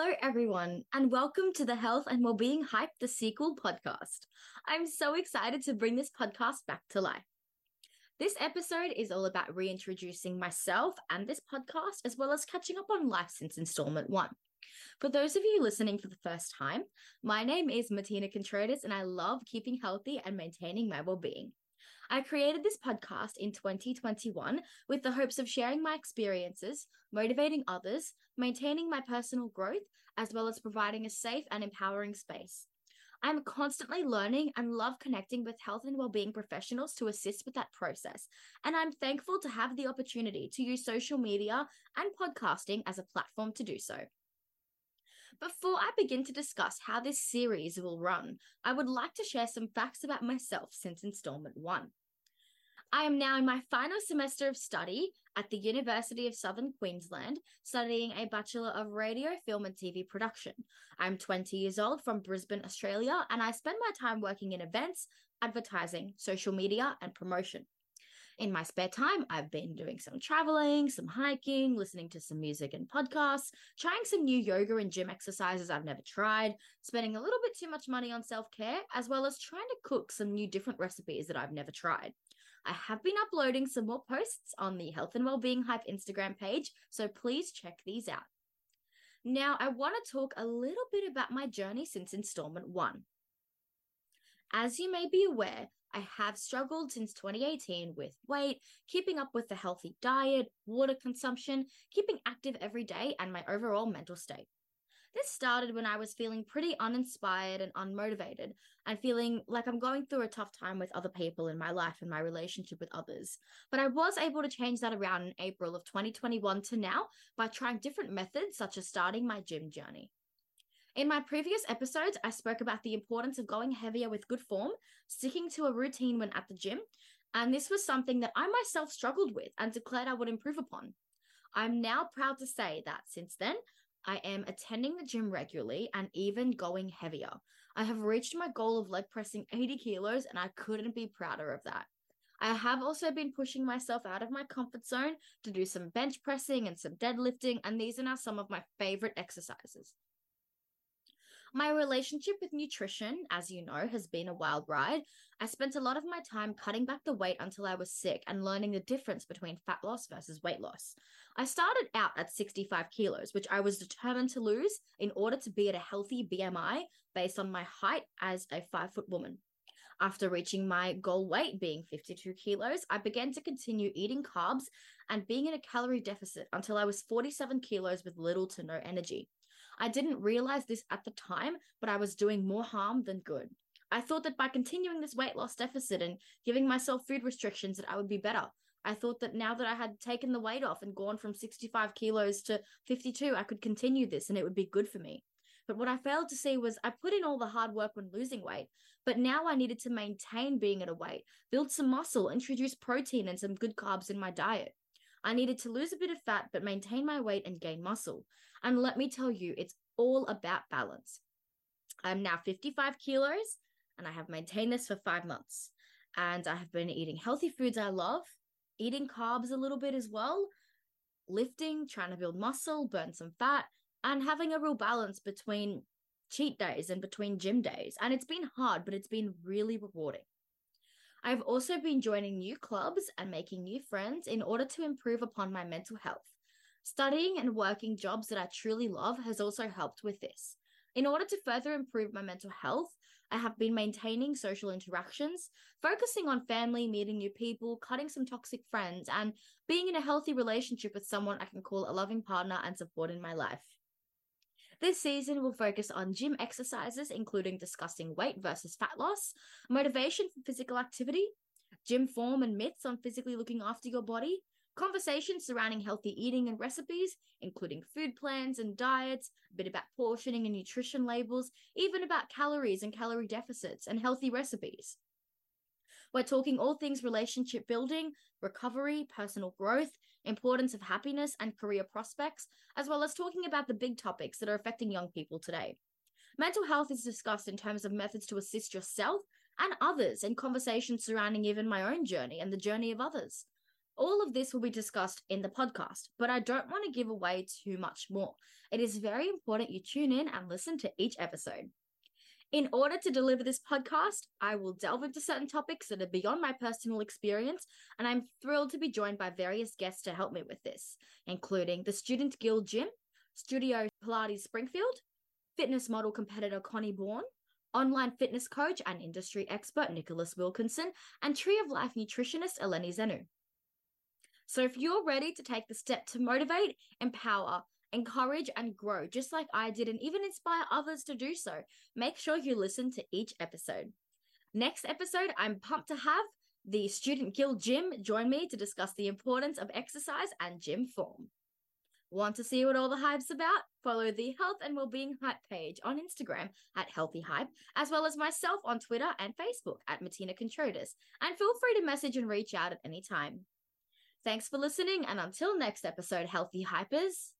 Hello, everyone, and welcome to the Health and Wellbeing Hype, the sequel podcast. I'm so excited to bring this podcast back to life. This episode is all about reintroducing myself and this podcast, as well as catching up on life since installment one. For those of you listening for the first time, my name is Martina Contreras, and I love keeping healthy and maintaining my well-being. I created this podcast in 2021 with the hopes of sharing my experiences, motivating others, maintaining my personal growth, as well as providing a safe and empowering space. I'm constantly learning and love connecting with health and well-being professionals to assist with that process. And I'm thankful to have the opportunity to use social media and podcasting as a platform to do so. Before I begin to discuss how this series will run, I would like to share some facts about myself since installment one. I am now in my final semester of study at the University of Southern Queensland, studying a Bachelor of Radio, Film and TV Production. I'm 20 years old from Brisbane, Australia, and I spend my time working in events, advertising, social media, and promotion in my spare time, I've been doing some traveling, some hiking, listening to some music and podcasts, trying some new yoga and gym exercises I've never tried, spending a little bit too much money on self care, as well as trying to cook some new different recipes that I've never tried. I have been uploading some more posts on the Health and Wellbeing Hype Instagram page, so please check these out. Now, I want to talk a little bit about my journey since installment one. As you may be aware, I have struggled since 2018 with weight, keeping up with a healthy diet, water consumption, keeping active every day, and my overall mental state. This started when I was feeling pretty uninspired and unmotivated, and feeling like I'm going through a tough time with other people in my life and my relationship with others. But I was able to change that around in April of 2021 to now by trying different methods, such as starting my gym journey. In my previous episodes, I spoke about the importance of going heavier with good form, sticking to a routine when at the gym, and this was something that I myself struggled with and declared I would improve upon. I'm now proud to say that since then, I am attending the gym regularly and even going heavier. I have reached my goal of leg pressing 80 kilos, and I couldn't be prouder of that. I have also been pushing myself out of my comfort zone to do some bench pressing and some deadlifting, and these are now some of my favorite exercises. My relationship with nutrition, as you know, has been a wild ride. I spent a lot of my time cutting back the weight until I was sick and learning the difference between fat loss versus weight loss. I started out at 65 kilos, which I was determined to lose in order to be at a healthy BMI based on my height as a five foot woman. After reaching my goal weight being 52 kilos, I began to continue eating carbs and being in a calorie deficit until I was 47 kilos with little to no energy. I didn't realize this at the time, but I was doing more harm than good. I thought that by continuing this weight loss deficit and giving myself food restrictions that I would be better. I thought that now that I had taken the weight off and gone from 65 kilos to 52, I could continue this and it would be good for me. But what I failed to see was I put in all the hard work when losing weight, but now I needed to maintain being at a weight, build some muscle, introduce protein and some good carbs in my diet. I needed to lose a bit of fat, but maintain my weight and gain muscle. And let me tell you, it's all about balance. I'm now 55 kilos and I have maintained this for five months. And I have been eating healthy foods I love, eating carbs a little bit as well, lifting, trying to build muscle, burn some fat, and having a real balance between cheat days and between gym days. And it's been hard, but it's been really rewarding. I've also been joining new clubs and making new friends in order to improve upon my mental health. Studying and working jobs that I truly love has also helped with this. In order to further improve my mental health, I have been maintaining social interactions, focusing on family, meeting new people, cutting some toxic friends, and being in a healthy relationship with someone I can call a loving partner and support in my life. This season will focus on gym exercises, including discussing weight versus fat loss, motivation for physical activity, gym form and myths on physically looking after your body, conversations surrounding healthy eating and recipes, including food plans and diets, a bit about portioning and nutrition labels, even about calories and calorie deficits and healthy recipes. We're talking all things relationship building, recovery, personal growth, importance of happiness and career prospects, as well as talking about the big topics that are affecting young people today. Mental health is discussed in terms of methods to assist yourself and others in conversations surrounding even my own journey and the journey of others. All of this will be discussed in the podcast, but I don't want to give away too much more. It is very important you tune in and listen to each episode. In order to deliver this podcast, I will delve into certain topics that are beyond my personal experience, and I'm thrilled to be joined by various guests to help me with this, including the Student Guild Gym, Studio Pilates Springfield, fitness model competitor Connie Bourne, online fitness coach and industry expert Nicholas Wilkinson, and Tree of Life nutritionist Eleni Zenu. So if you're ready to take the step to motivate, empower, encourage, and grow, just like I did, and even inspire others to do so, make sure you listen to each episode. Next episode, I'm pumped to have the Student Guild Gym join me to discuss the importance of exercise and gym form. Want to see what all the hype's about? Follow the Health and Wellbeing Hype page on Instagram at Healthy Hype, as well as myself on Twitter and Facebook at Martina Contreras. And feel free to message and reach out at any time. Thanks for listening, and until next episode, Healthy Hypers.